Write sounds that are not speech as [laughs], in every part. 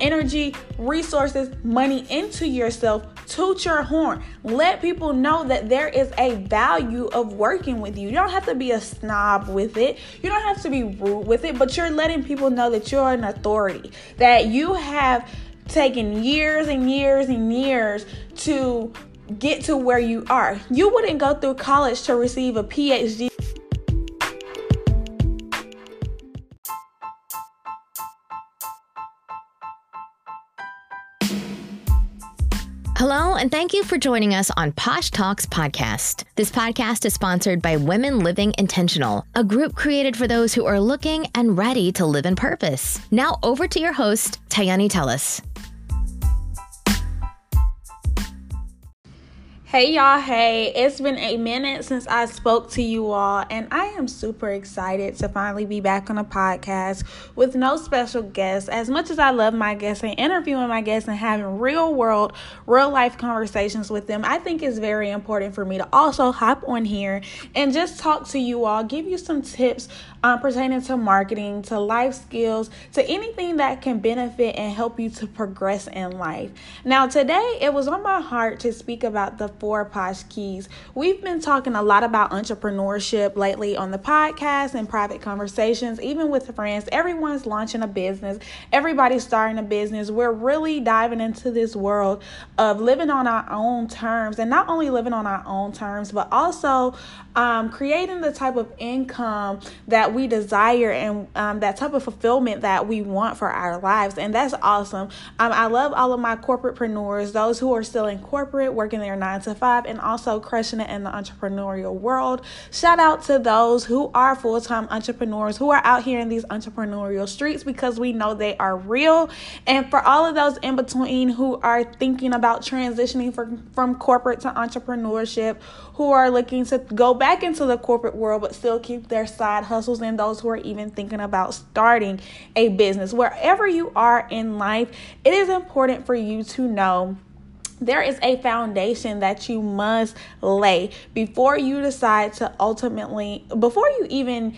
energy, resources, money into yourself, toot your horn. Let people know that there is a value of working with you. You don't have to be a snob with it, you don't have to be rude with it, but you're letting people know that you're an authority, that you have taken years and years and years to get to where you are. You wouldn't go through college to receive a PhD. Hello, and thank you for joining us on Posh Talks Podcast. This podcast is sponsored by Women Living Intentional, a group created for those who are looking and ready to live in purpose. Now, over to your host, Tayani Tellis. Hey y'all, hey, it's been a minute since I spoke to you all, and I am super excited to finally be back on a podcast with no special guests. As much as I love my guests and interviewing my guests and having real world, real life conversations with them, I think it's very important for me to also hop on here and just talk to you all, give you some tips um, pertaining to marketing, to life skills, to anything that can benefit and help you to progress in life. Now, today it was on my heart to speak about the four Posh Keys. We've been talking a lot about entrepreneurship lately on the podcast and private conversations, even with friends. Everyone's launching a business, everybody's starting a business. We're really diving into this world of living on our own terms and not only living on our own terms, but also um, creating the type of income that we desire and um, that type of fulfillment that we want for our lives. And that's awesome. Um, I love all of my corporatepreneurs, those who are still in corporate, working their nine to five, and also crushing it in the entrepreneurial world. Shout out to those who are full time entrepreneurs who are out here in these entrepreneurial streets because we know they are real. And for all of those in between who are thinking about transitioning from, from corporate to entrepreneurship, who are looking to go back into the corporate world but still keep their side hustles, and those who are even thinking about starting a business. Wherever you are in life, it is important for you to know there is a foundation that you must lay before you decide to ultimately, before you even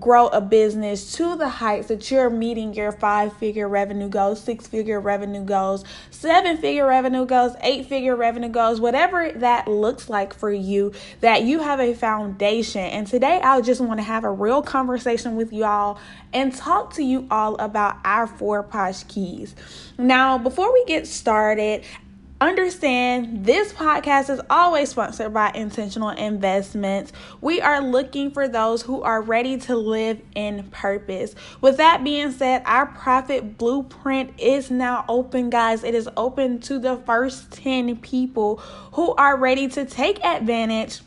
grow a business to the heights that you're meeting your five figure revenue goals, six figure revenue goals, seven figure revenue goals, eight figure revenue goals, whatever that looks like for you, that you have a foundation. And today I just want to have a real conversation with y'all and talk to you all about our four posh keys. Now, before we get started, Understand this podcast is always sponsored by Intentional Investments. We are looking for those who are ready to live in purpose. With that being said, our profit blueprint is now open, guys. It is open to the first 10 people who are ready to take advantage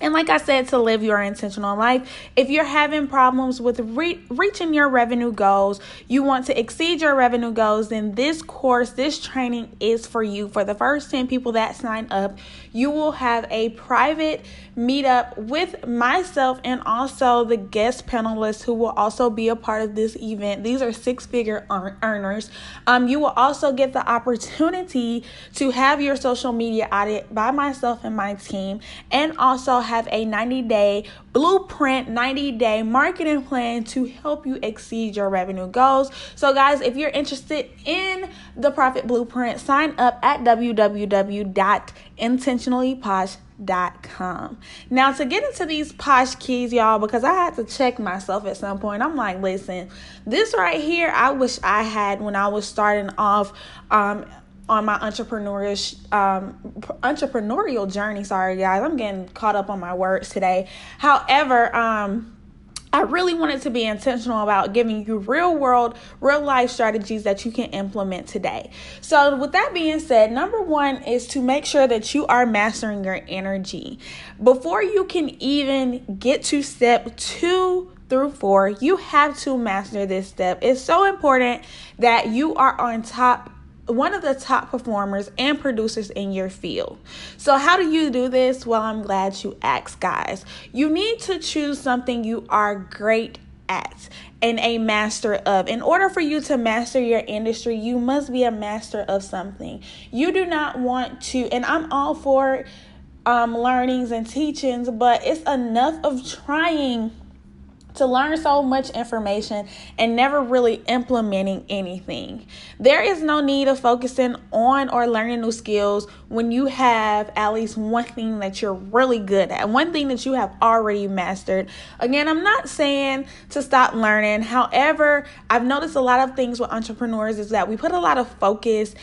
and like I said, to live your intentional life, if you're having problems with re- reaching your revenue goals, you want to exceed your revenue goals, then this course, this training is for you. For the first 10 people that sign up, you will have a private meetup with myself and also the guest panelists who will also be a part of this event. These are six figure earners. Um, you will also get the opportunity to have your social media audit by myself and my team, and also have a 90 day blueprint, 90 day marketing plan to help you exceed your revenue goals. So, guys, if you're interested in the profit blueprint, sign up at www.intentionallyposh.com. Now, to get into these posh keys, y'all, because I had to check myself at some point, I'm like, listen, this right here, I wish I had when I was starting off. Um, on my entrepreneurial um, entrepreneurial journey. Sorry, guys, I'm getting caught up on my words today. However, um, I really wanted to be intentional about giving you real world, real life strategies that you can implement today. So, with that being said, number one is to make sure that you are mastering your energy. Before you can even get to step two through four, you have to master this step. It's so important that you are on top one of the top performers and producers in your field. So, how do you do this? Well, I'm glad you asked, guys. You need to choose something you are great at and a master of. In order for you to master your industry, you must be a master of something. You do not want to, and I'm all for um, learnings and teachings, but it's enough of trying to learn so much information and never really implementing anything. There is no need of focusing on or learning new skills when you have at least one thing that you're really good at, one thing that you have already mastered. Again, I'm not saying to stop learning. However, I've noticed a lot of things with entrepreneurs is that we put a lot of focus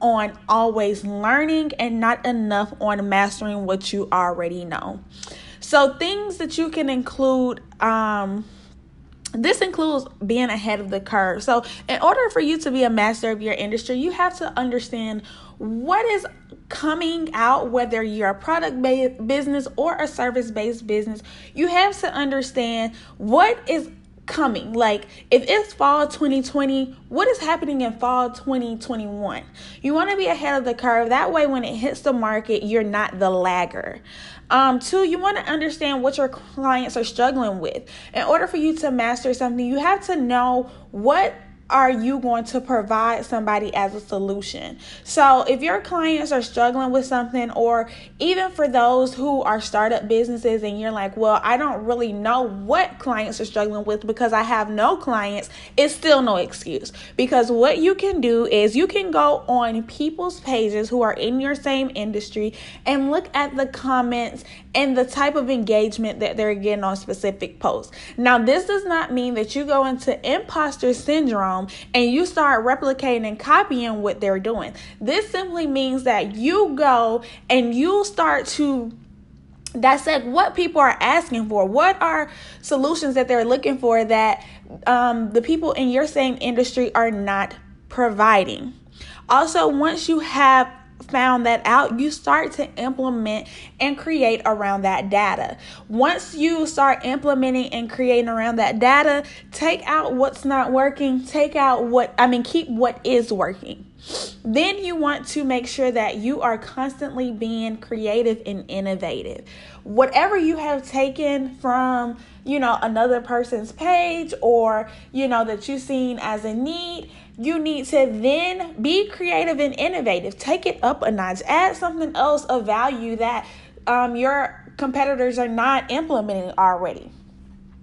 on always learning and not enough on mastering what you already know. So, things that you can include, um, this includes being ahead of the curve. So, in order for you to be a master of your industry, you have to understand what is coming out, whether you're a product based business or a service based business. You have to understand what is coming. Like, if it's fall 2020, what is happening in fall 2021? You want to be ahead of the curve. That way, when it hits the market, you're not the lagger. Um, two, you want to understand what your clients are struggling with. In order for you to master something, you have to know what are you going to provide somebody as a solution? So, if your clients are struggling with something, or even for those who are startup businesses and you're like, well, I don't really know what clients are struggling with because I have no clients, it's still no excuse. Because what you can do is you can go on people's pages who are in your same industry and look at the comments and the type of engagement that they're getting on specific posts. Now, this does not mean that you go into imposter syndrome and you start replicating and copying what they're doing. This simply means that you go and you start to dissect what people are asking for. What are solutions that they're looking for that um, the people in your same industry are not providing? Also, once you have found that out, you start to implement and create around that data. Once you start implementing and creating around that data, take out what's not working, take out what, I mean, keep what is working. Then you want to make sure that you are constantly being creative and innovative. Whatever you have taken from, you know, another person's page or, you know, that you've seen as a need, you need to then be creative and innovative. Take it up a notch. Add something else of value that um, your competitors are not implementing already.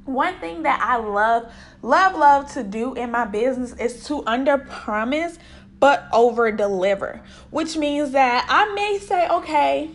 One thing that I love, love, love to do in my business is to under promise but over deliver, which means that I may say, okay,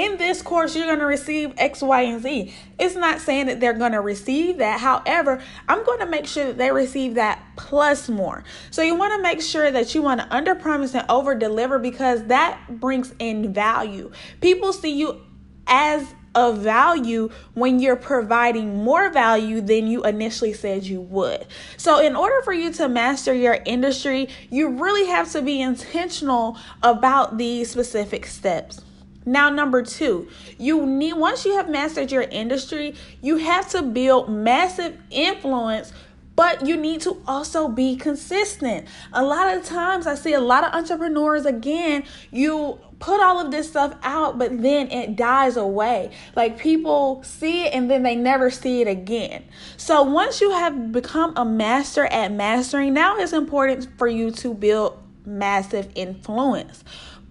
in this course, you're going to receive X, Y, and Z. It's not saying that they're going to receive that. However, I'm going to make sure that they receive that plus more. So you want to make sure that you want to under promise and over deliver because that brings in value. People see you as of value when you're providing more value than you initially said you would. So, in order for you to master your industry, you really have to be intentional about these specific steps. Now, number two, you need once you have mastered your industry, you have to build massive influence but you need to also be consistent. A lot of times I see a lot of entrepreneurs again, you put all of this stuff out, but then it dies away. Like people see it and then they never see it again. So once you have become a master at mastering, now it's important for you to build massive influence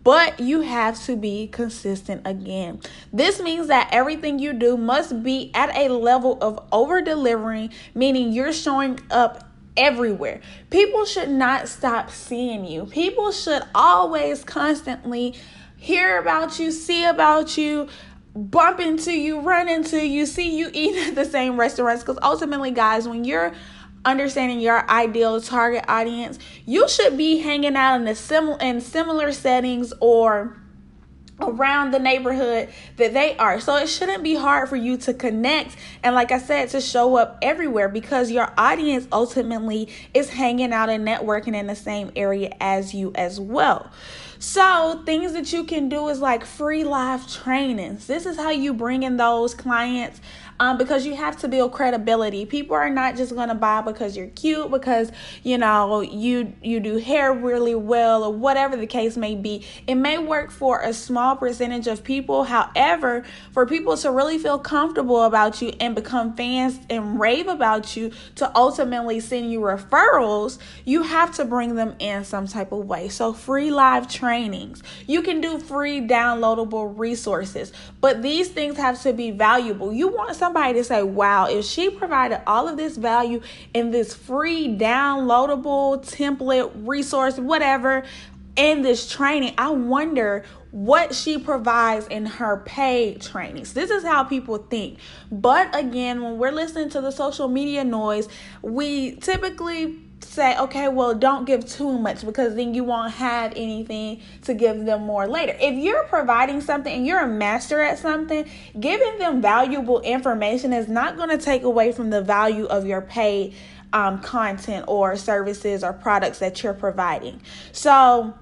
but you have to be consistent again. This means that everything you do must be at a level of over delivering, meaning you're showing up everywhere. People should not stop seeing you. People should always constantly hear about you, see about you, bump into you, run into you, see you eat [laughs] at the same restaurants. Because ultimately, guys, when you're understanding your ideal target audience, you should be hanging out in the sim- in similar settings or around the neighborhood that they are. So it shouldn't be hard for you to connect and like I said to show up everywhere because your audience ultimately is hanging out and networking in the same area as you as well. So, things that you can do is like free live trainings. This is how you bring in those clients um, because you have to build credibility. People are not just gonna buy because you're cute, because you know you you do hair really well, or whatever the case may be. It may work for a small percentage of people. However, for people to really feel comfortable about you and become fans and rave about you to ultimately send you referrals, you have to bring them in some type of way. So free live trainings. You can do free downloadable resources, but these things have to be valuable. You want some somebody to say, wow, if she provided all of this value in this free downloadable template, resource, whatever, in this training, I wonder what she provides in her paid trainings. This is how people think. But again, when we're listening to the social media noise, we typically say, okay, well, don't give too much because then you won't have anything to give them more later. If you're providing something and you're a master at something, giving them valuable information is not going to take away from the value of your paid um, content or services or products that you're providing. So,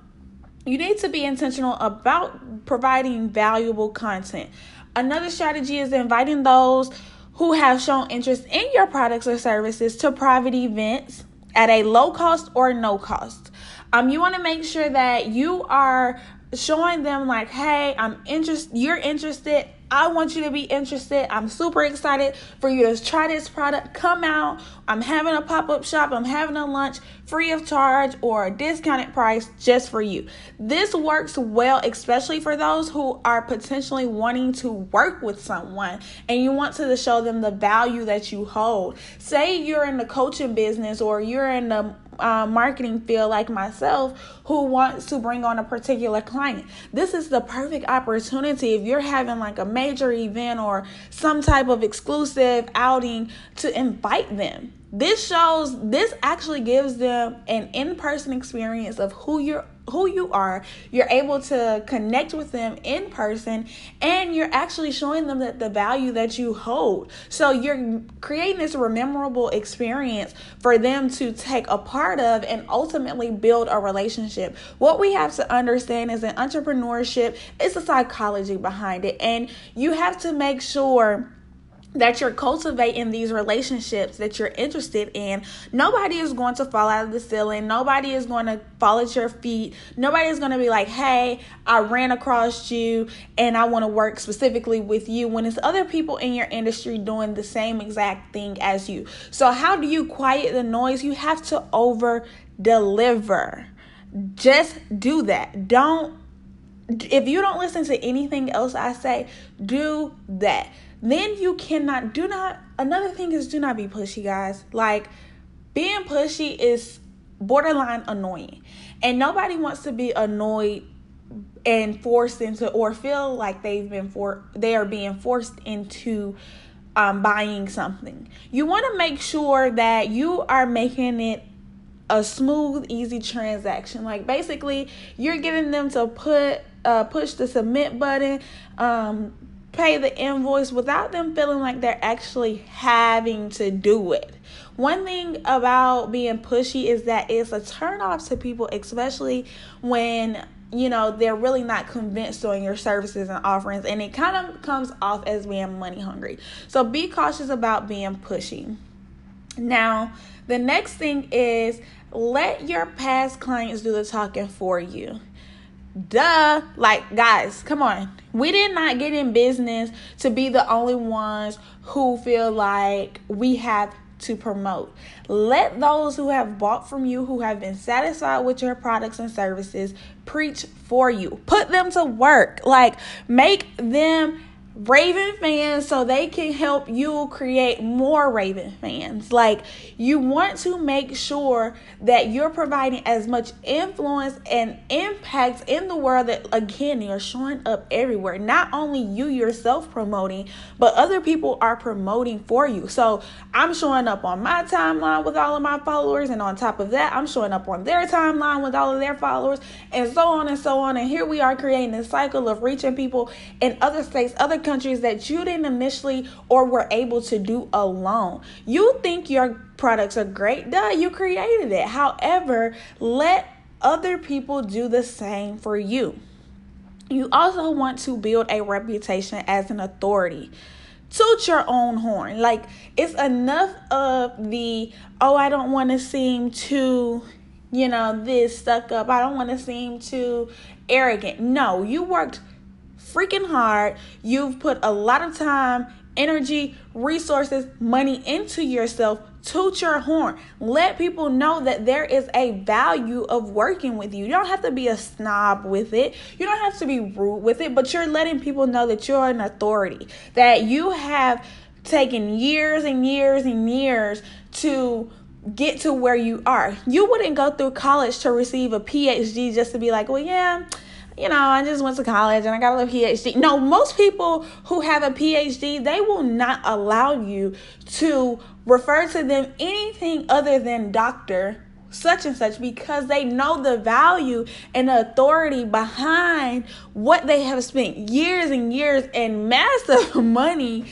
you need to be intentional about providing valuable content. Another strategy is inviting those who have shown interest in your products or services to private events at a low cost or no cost. Um, you want to make sure that you are showing them like, hey, I'm interested, you're interested. I want you to be interested. I'm super excited for you to try this product. Come out. I'm having a pop up shop. I'm having a lunch free of charge or a discounted price just for you. This works well, especially for those who are potentially wanting to work with someone and you want to show them the value that you hold. Say you're in the coaching business or you're in the uh, marketing field like myself who wants to bring on a particular client. This is the perfect opportunity if you're having like a major event or some type of exclusive outing to invite them. This shows, this actually gives them an in person experience of who you're who you are. You're able to connect with them in person and you're actually showing them that the value that you hold. So you're creating this memorable experience for them to take a part of and ultimately build a relationship. What we have to understand is in entrepreneurship, it's a psychology behind it and you have to make sure that you're cultivating these relationships that you're interested in, nobody is going to fall out of the ceiling. Nobody is going to fall at your feet. Nobody is going to be like, hey, I ran across you and I want to work specifically with you when it's other people in your industry doing the same exact thing as you. So, how do you quiet the noise? You have to over deliver. Just do that. Don't, if you don't listen to anything else I say, do that then you cannot do not another thing is do not be pushy guys. Like being pushy is borderline annoying. And nobody wants to be annoyed and forced into or feel like they've been for they are being forced into um, buying something. You want to make sure that you are making it a smooth easy transaction. Like basically you're getting them to put uh, push the submit button um, pay the invoice without them feeling like they're actually having to do it. One thing about being pushy is that it's a turn off to people, especially when you know they're really not convinced on your services and offerings, and it kind of comes off as being money hungry. So be cautious about being pushy. Now, the next thing is let your past clients do the talking for you. Duh. Like, guys, come on. We did not get in business to be the only ones who feel like we have to promote. Let those who have bought from you, who have been satisfied with your products and services, preach for you. Put them to work. Like, make them Raven fans so they can help you create more Raven fans. Like, you want to make sure that you're providing as much influence and impact in the world that, again, you're showing up everywhere. Not only you yourself promoting, but other people are promoting for you. So, I'm showing up on my timeline with all of my followers, and on top of that, I'm showing up on their timeline with all of their followers, and so on and so on. And here we are creating this cycle of reaching people in other states, other countries that you didn't initially or were able to do alone. You think your products are great, duh, you created it. However, let other people do the same for you. You also want to build a reputation as an authority toot your own horn. Like it's enough of the oh, I don't want to seem too, you know, this stuck up. I don't want to seem too arrogant. No, you worked freaking hard. You've put a lot of time, energy, resources, money into yourself. Toot your horn. Let people know that there is a value of working with you. You don't have to be a snob with it. You don't have to be rude with it, but you're letting people know that you're an authority, that you have taken years and years and years to get to where you are. You wouldn't go through college to receive a PhD just to be like, well, yeah, you know, I just went to college and I got a little PhD. No, most people who have a PhD, they will not allow you to refer to them anything other than doctor such and such because they know the value and the authority behind what they have spent years and years and massive [laughs] money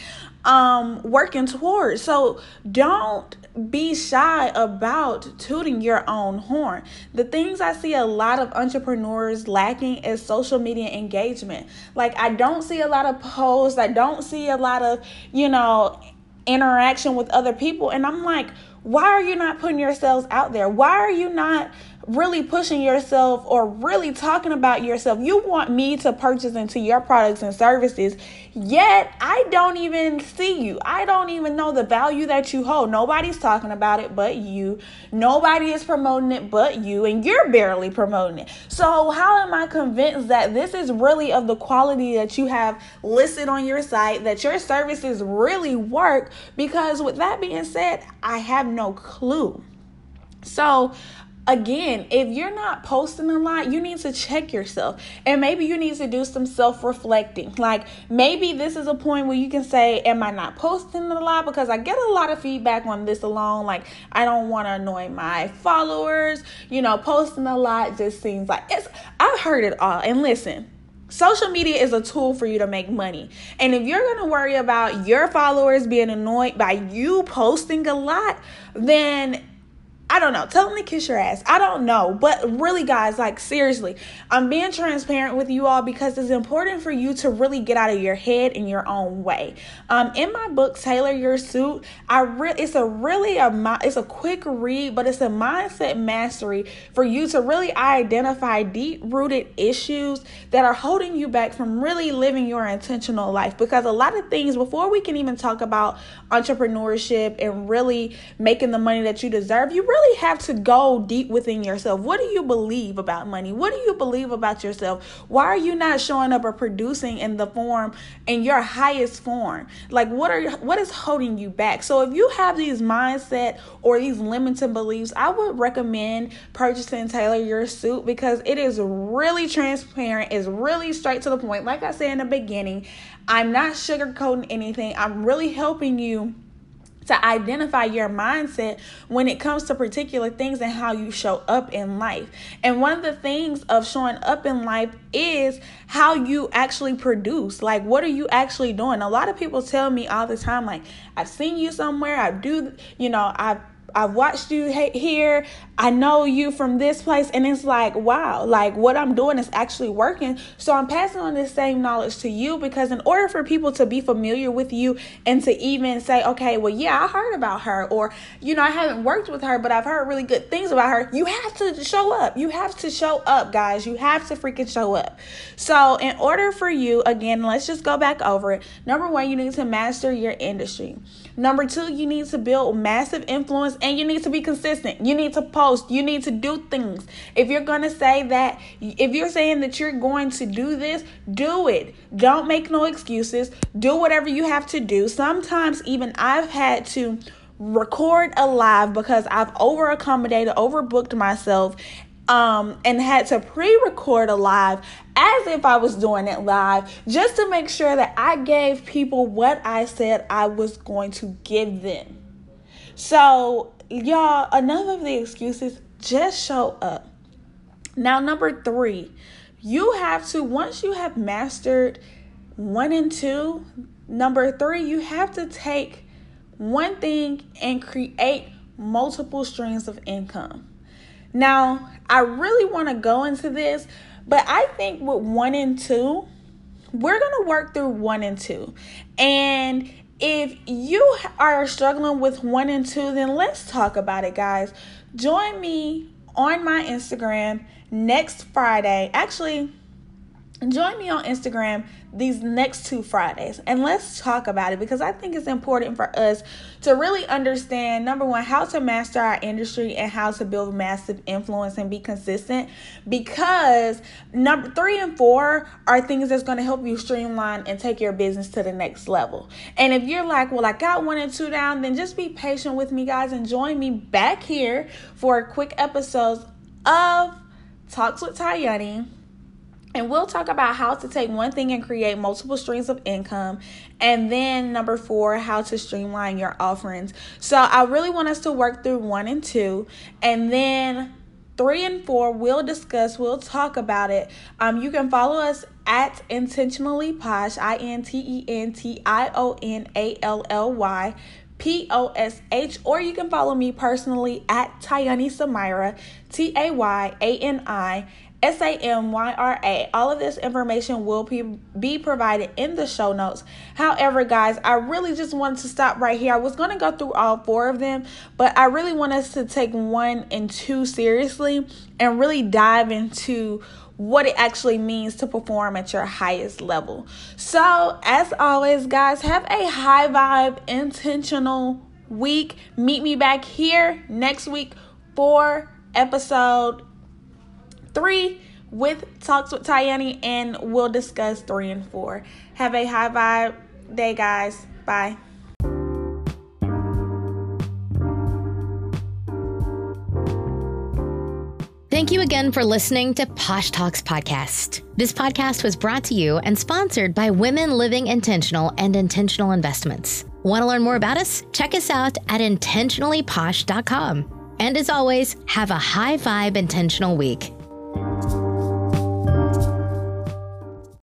um working towards. So don't be shy about tooting your own horn. The things I see a lot of entrepreneurs lacking is social media engagement. Like I don't see a lot of posts, I don't see a lot of, you know, interaction with other people and I'm like, why are you not putting yourselves out there? Why are you not really pushing yourself or really talking about yourself. You want me to purchase into your products and services, yet I don't even see you. I don't even know the value that you hold. Nobody's talking about it but you. Nobody is promoting it but you, and you're barely promoting it. So, how am I convinced that this is really of the quality that you have listed on your site, that your services really work? Because, with that being said, I have no clue. So, again, if you're not posting a lot, you need to check yourself. And maybe you need to do some self reflecting. Like maybe this is a point where you can say, Am I not posting a lot? Because I get a lot of feedback on this alone. Like, I don't want to annoy my followers. You know, posting a lot just seems like it's, I've heard it all. And listen, Social media is a tool for you to make money. And if you're going to worry about your followers being annoyed by you posting a lot, then I don't know. Tell them to kiss your ass. I don't know. But really, guys, like seriously, I'm being transparent with you all because it's important for you to really get out of your head in your own way. Um, in my book, Tailor Your Suit, I re- it's a really a it's a quick read, but it's a mindset mastery for you to really identify deep rooted issues that are holding you back from really living your intentional life. Because a lot of things before we can even talk about entrepreneurship and really making the money that you deserve, you really really have to go deep within yourself. What do you believe about money? What do you believe about yourself? Why are you not showing up or producing in the form in your highest form? Like what are what is holding you back? So if you have these mindset or these limiting beliefs, I would recommend purchasing Tailor Your Suit because it is really transparent, it's really straight to the point. Like I said in the beginning, I'm not sugarcoating anything. I'm really helping you to identify your mindset when it comes to particular things and how you show up in life. And one of the things of showing up in life is how you actually produce. Like, what are you actually doing? A lot of people tell me all the time, like, I've seen you somewhere, I do, you know, I've I've watched you here. I know you from this place. And it's like, wow, like what I'm doing is actually working. So I'm passing on this same knowledge to you because, in order for people to be familiar with you and to even say, okay, well, yeah, I heard about her, or, you know, I haven't worked with her, but I've heard really good things about her, you have to show up. You have to show up, guys. You have to freaking show up. So, in order for you, again, let's just go back over it. Number one, you need to master your industry. Number two, you need to build massive influence and you need to be consistent. You need to post. You need to do things. If you're going to say that, if you're saying that you're going to do this, do it. Don't make no excuses. Do whatever you have to do. Sometimes, even I've had to record a live because I've over accommodated, overbooked myself, um, and had to pre record a live as if I was doing it live just to make sure that I gave people what I said I was going to give them. So, y'all, enough of the excuses, just show up. Now, number three, you have to, once you have mastered one and two, number three, you have to take one thing and create multiple streams of income. Now, I really want to go into this, but I think with one and two, we're going to work through one and two. And if you are struggling with one and two, then let's talk about it, guys. Join me on my Instagram next Friday. Actually, join me on Instagram these next two Fridays and let's talk about it because I think it's important for us to really understand number one, how to master our industry and how to build massive influence and be consistent because number three and four are things that's going to help you streamline and take your business to the next level. And if you're like, well, I got one and two down, then just be patient with me, guys, and join me back here for quick episodes of Talks with Tayani and we'll talk about how to take one thing and create multiple streams of income. And then number four, how to streamline your offerings. So I really want us to work through one and two. And then three and four, we'll discuss, we'll talk about it. Um, you can follow us at intentionally posh, I N T E N T I O N A L L Y. P O S H, or you can follow me personally at Tayani Samyra, T A Y A N I S A M Y R A. All of this information will be, provided in the show notes. However, guys, I really just wanted to stop right here. I was going to go through all four of them, but I really want us to take one and two seriously and really dive into what it actually means to perform at your highest level. So, as always, guys, have a high vibe, intentional week. Meet me back here next week for episode three with Talks with Tayani, and we'll discuss three and four. Have a high vibe day, guys. Bye. Thank you again for listening to Posh Talks Podcast. This podcast was brought to you and sponsored by Women Living Intentional and Intentional Investments. Want to learn more about us? Check us out at intentionallyposh.com. And as always, have a high vibe intentional week.